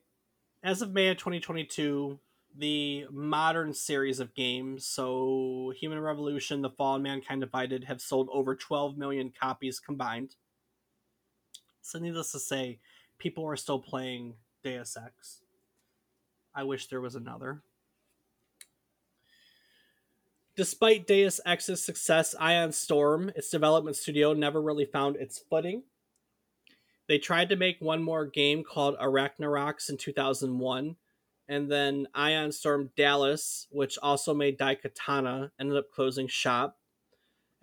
as of May of 2022, the modern series of games, so Human Revolution, The Fall, and Mankind Divided, have sold over 12 million copies combined. So needless to say, people are still playing Deus Ex. I wish there was another. Despite Deus Ex's success, Ion Storm, its development studio, never really found its footing. They tried to make one more game called Anachronox in 2001, and then Ion Storm Dallas, which also made Daikatana, ended up closing shop.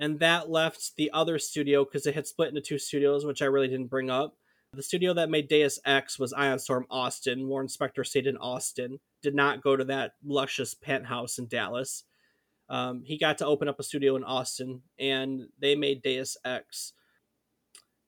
And that left the other studio because it had split into two studios, which I really didn't bring up. The studio that made Deus Ex was Ion Storm Austin. Warren Spector stayed in Austin, did not go to that luscious penthouse in Dallas. Um, he got to open up a studio in Austin, and they made Deus Ex.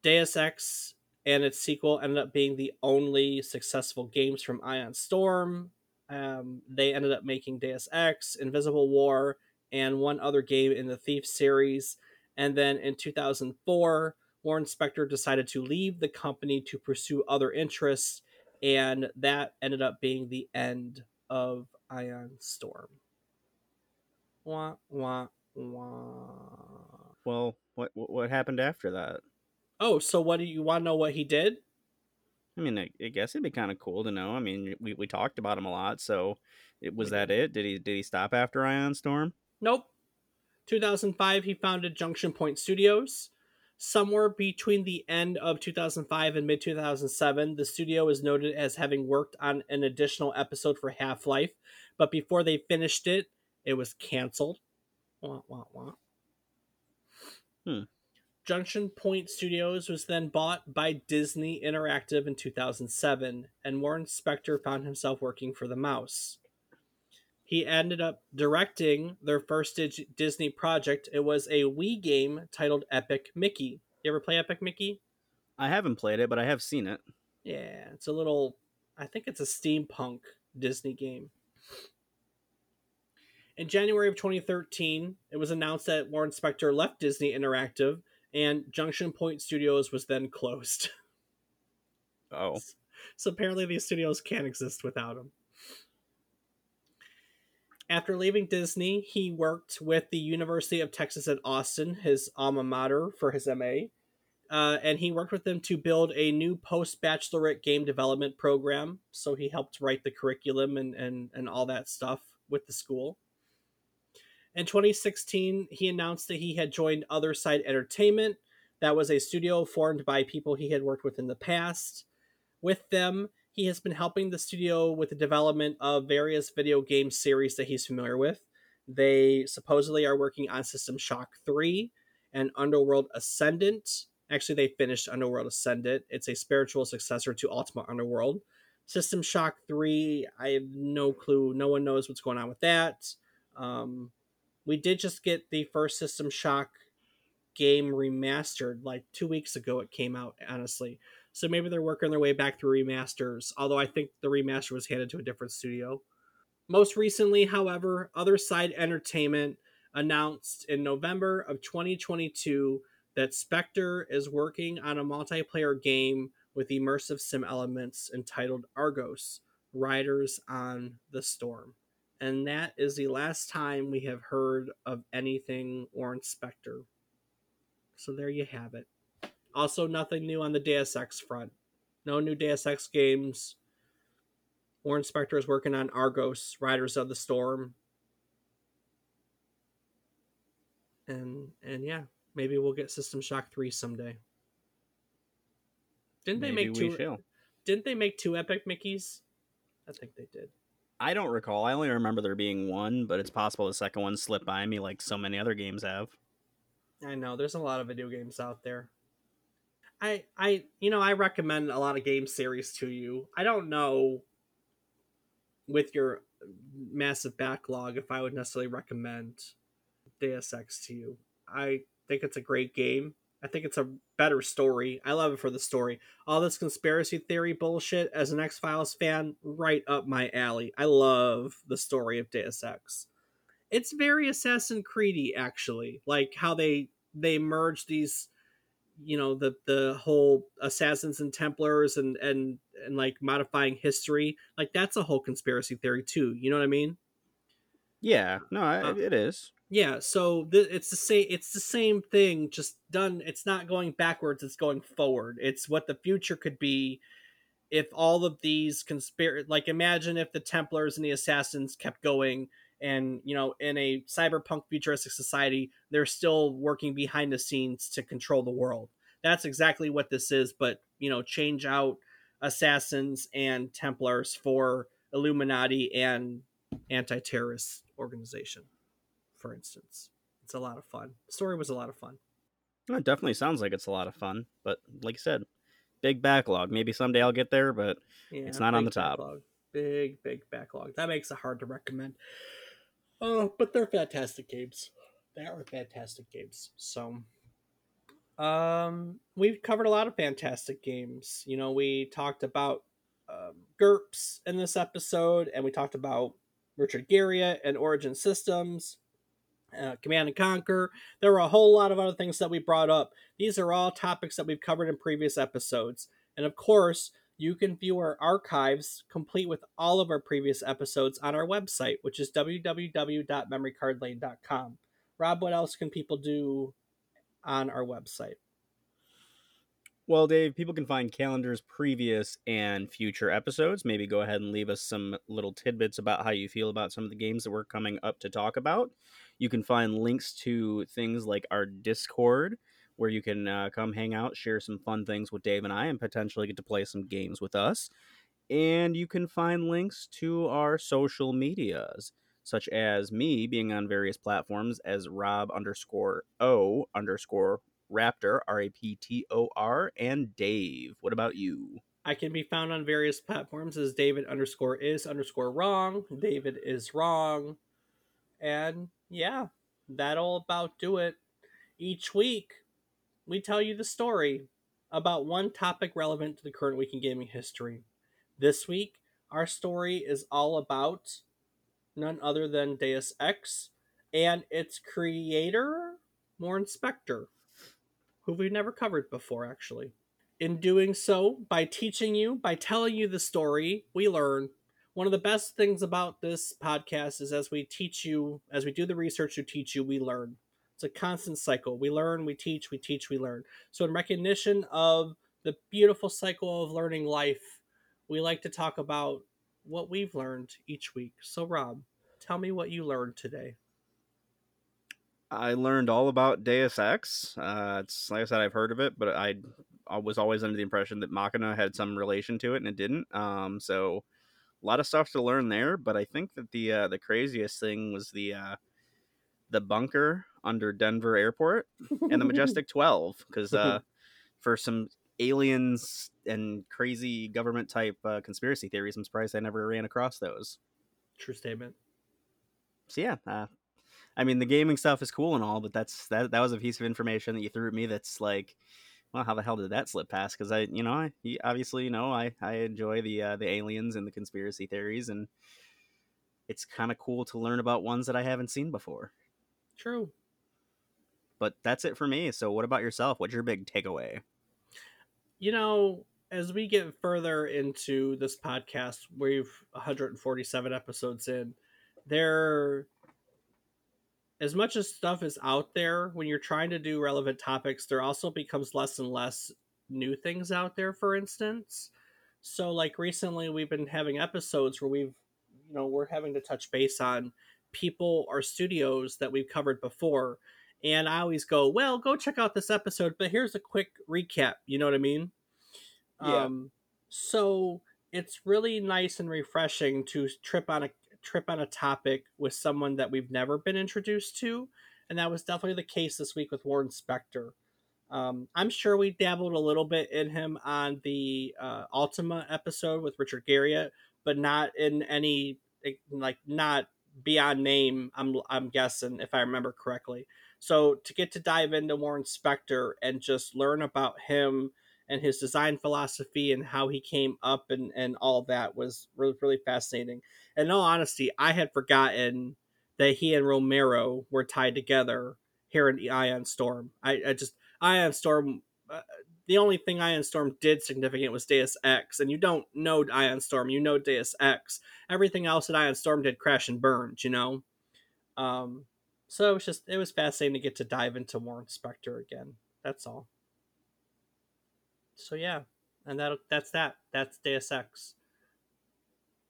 Deus Ex and its sequel ended up being the only successful games from Ion Storm. Um, they ended up making Deus Ex, Invisible War, and one other game in the Thief series. And then in 2004, Warren Spector decided to leave the company to pursue other interests, and that ended up being the end of Ion Storm. Wah, wah, wah. Well, what what happened after that? Oh, so what do you want to know what he did? I mean, I, I guess it'd be kind of cool to know. I mean, we, we talked about him a lot, so it was that it? Did he did he stop after Ion Storm? Nope. 2005, he founded Junction Point Studios. Somewhere between the end of 2005 and mid 2007, the studio is noted as having worked on an additional episode for Half Life, but before they finished it, it was canceled. Wah, wah, wah. Hmm. Junction Point Studios was then bought by Disney Interactive in 2007, and Warren Spector found himself working for the mouse. He ended up directing their first Disney project. It was a Wii game titled Epic Mickey. You ever play Epic Mickey? I haven't played it, but I have seen it. Yeah, it's a little. I think it's a steampunk Disney game. In January of 2013, it was announced that Warren Spector left Disney Interactive and Junction Point Studios was then closed. Oh. So apparently these studios can't exist without him. After leaving Disney, he worked with the University of Texas at Austin, his alma mater, for his MA. Uh, and he worked with them to build a new post bachelorette game development program. So he helped write the curriculum and, and, and all that stuff with the school. In 2016, he announced that he had joined Other Side Entertainment. That was a studio formed by people he had worked with in the past. With them, he has been helping the studio with the development of various video game series that he's familiar with. They supposedly are working on System Shock 3 and Underworld Ascendant. Actually, they finished Underworld Ascendant. It's a spiritual successor to Ultima Underworld. System Shock 3, I have no clue. No one knows what's going on with that. Um, we did just get the first System Shock game remastered like two weeks ago. It came out, honestly. So maybe they're working their way back through remasters, although I think the remaster was handed to a different studio. Most recently, however, Other Side Entertainment announced in November of 2022 that Spector is working on a multiplayer game with immersive sim elements entitled Argos Riders on the Storm. And that is the last time we have heard of anything Warren Spector. So there you have it. Also, nothing new on the Deus Ex front. No new Deus Ex games. Warren Spector is working on Argos Riders of the Storm. And and yeah, maybe we'll get System Shock 3 someday. Didn't they Maybe make two shall. Didn't they make two Epic Mickeys? I think they did. I don't recall. I only remember there being one, but it's possible the second one slipped by me like so many other games have. I know there's a lot of video games out there. I I you know I recommend a lot of game series to you. I don't know with your massive backlog if I would necessarily recommend Deus Ex to you. I think it's a great game. I think it's a better story. I love it for the story. All this conspiracy theory bullshit as an X Files fan, right up my alley. I love the story of Deus Ex. It's very Assassin Creedy, actually. Like how they they merge these, you know, the the whole assassins and Templars and and and like modifying history. Like that's a whole conspiracy theory too. You know what I mean? Yeah, no, I, Uh, it is. Yeah, so th- it's the same. It's the same thing, just done. It's not going backwards. It's going forward. It's what the future could be if all of these conspiracy. Like, imagine if the Templars and the Assassins kept going, and you know, in a cyberpunk futuristic society, they're still working behind the scenes to control the world. That's exactly what this is. But you know, change out assassins and Templars for Illuminati and anti-terrorist organization for instance. It's a lot of fun. The story was a lot of fun. It definitely sounds like it's a lot of fun, but like you said, big backlog. Maybe someday I'll get there, but Yeah, It's not on the top. Backlog. Big, big backlog. That makes it hard to recommend. Oh, but they're fantastic games. They are fantastic games. So, um, we've covered a lot of fantastic games. You know, we talked about um, GURPS in this episode, and we talked about Richard Garriott and Origin Systems, uh, Command and Conquer. There were a whole lot of other things that we brought up. These are all topics that we've covered in previous episodes. And of course, you can view our archives complete with all of our previous episodes on our website, which is www.memorycardlane.com. Rob, what else can people do on our website? Well, Dave, people can find calendars previous and future episodes. Maybe go ahead and leave us some little tidbits about how you feel about some of the games that we're coming up to talk about. You can find links to things like our Discord, where you can uh, come hang out, share some fun things with Dave and I, and potentially get to play some games with us. And you can find links to our social medias, such as me being on various platforms as Rob underscore O underscore Raptor, R A P T O R, and Dave. What about you? I can be found on various platforms as David underscore is underscore wrong. David is wrong. And yeah, that'll about do it. Each week, we tell you the story about one topic relevant to the current week in gaming history. This week, our story is all about none other than Deus Ex and its creator, Warren Spector, who we've never covered before, actually. In doing so, by teaching you, by telling you the story, we learn. One of the best things about this podcast is as we teach you, as we do the research to teach you, we learn. It's a constant cycle. We learn, we teach, we teach, we learn. So, in recognition of the beautiful cycle of learning life, we like to talk about what we've learned each week. So, Rob, tell me what you learned today. I learned all about Deus Ex. Uh, it's like I said, I've heard of it, but I, I was always under the impression that Machina had some relation to it, and it didn't. Um, so a lot of stuff to learn there. But I think that the uh, the craziest thing was the uh, the bunker under Denver Airport and the Majestic Twelve, because uh, for some aliens and crazy government type uh, conspiracy theories, I'm surprised I never ran across those. True statement. So yeah, uh, I mean, the gaming stuff is cool and all, but that's that that was a piece of information that you threw at me. That's like, well, how the hell did that slip past? Because I, you know, I obviously, you know, I I enjoy the uh, the aliens and the conspiracy theories, and it's kind of cool to learn about ones that I haven't seen before. True. But that's it for me. So, what about yourself? What's your big takeaway? You know, as we get further into this podcast, we've 147 episodes in. There as much as stuff is out there when you're trying to do relevant topics there also becomes less and less new things out there for instance so like recently we've been having episodes where we've you know we're having to touch base on people or studios that we've covered before and i always go well go check out this episode but here's a quick recap you know what i mean yeah. um so it's really nice and refreshing to trip on a trip on a topic with someone that we've never been introduced to, and that was definitely the case this week with Warren Spector. Um, I'm sure we dabbled a little bit in him on the uh, Ultima episode with Richard Garriott, but not in any like not beyond name. I'm I'm guessing if I remember correctly. So to get to dive into Warren Spector and just learn about him and his design philosophy and how he came up and, and all that was really, really fascinating. And in all honesty, I had forgotten that he and Romero were tied together here in Ion Storm. I, I just, Ion Storm, uh, the only thing Ion Storm did significant was Deus Ex, and you don't know Ion Storm, you know Deus Ex. Everything else that Ion Storm did crash and burned, you know? Um, so it was just, it was fascinating to get to dive into Warren Spector again. That's all so yeah, and that that's that. That's Deus Ex.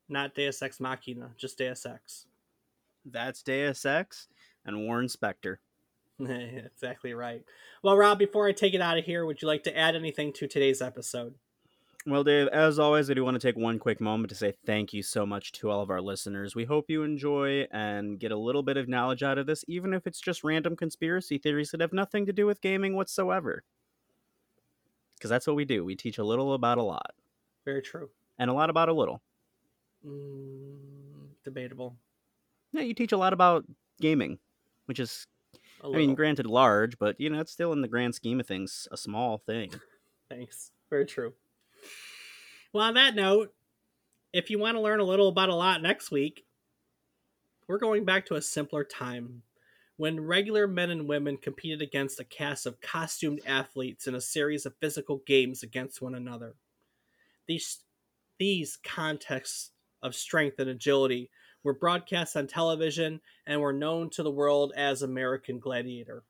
Not Deus Ex Machina, just Deus Ex. That's Deus Ex and Warren Spector. exactly right. Well, Rob, before I take it out of here, would you like to add anything to today's episode? Well, Dave, as always, I do want to take one quick moment to say thank you so much to all of our listeners. We hope you enjoy and get a little bit of knowledge out of this, even if it's just random conspiracy theories that have nothing to do with gaming whatsoever because that's what we do. We teach a little about a lot. Very true. And a lot about a little. Mm, debatable. Yeah, you teach a lot about gaming, which is, I mean, granted large, but you know, it's still in the grand scheme of things a small thing. Thanks. Very true. Well, on that note, if you want to learn a little about a lot next week, we're going back to a simpler time when regular men and women competed against a cast of costumed athletes in a series of physical games against one another. These, these contests of strength and agility were broadcast on television and were known to the world as American Gladiator.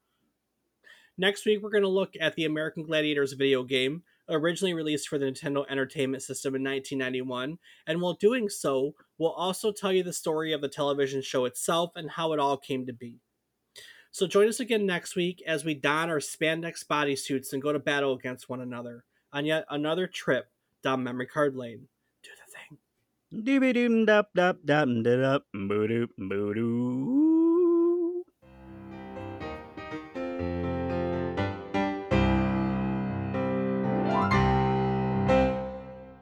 Next week, we're going to look at the American Gladiators video game, originally released for the Nintendo Entertainment System in 1991, and while doing so, we'll also tell you the story of the television show itself and how it all came to be. So join us again next week as we don our spandex bodysuits and go to battle against one another on yet another trip down memory card lane. Do the thing. Doobie doom dop dop dop da dop boo doop boo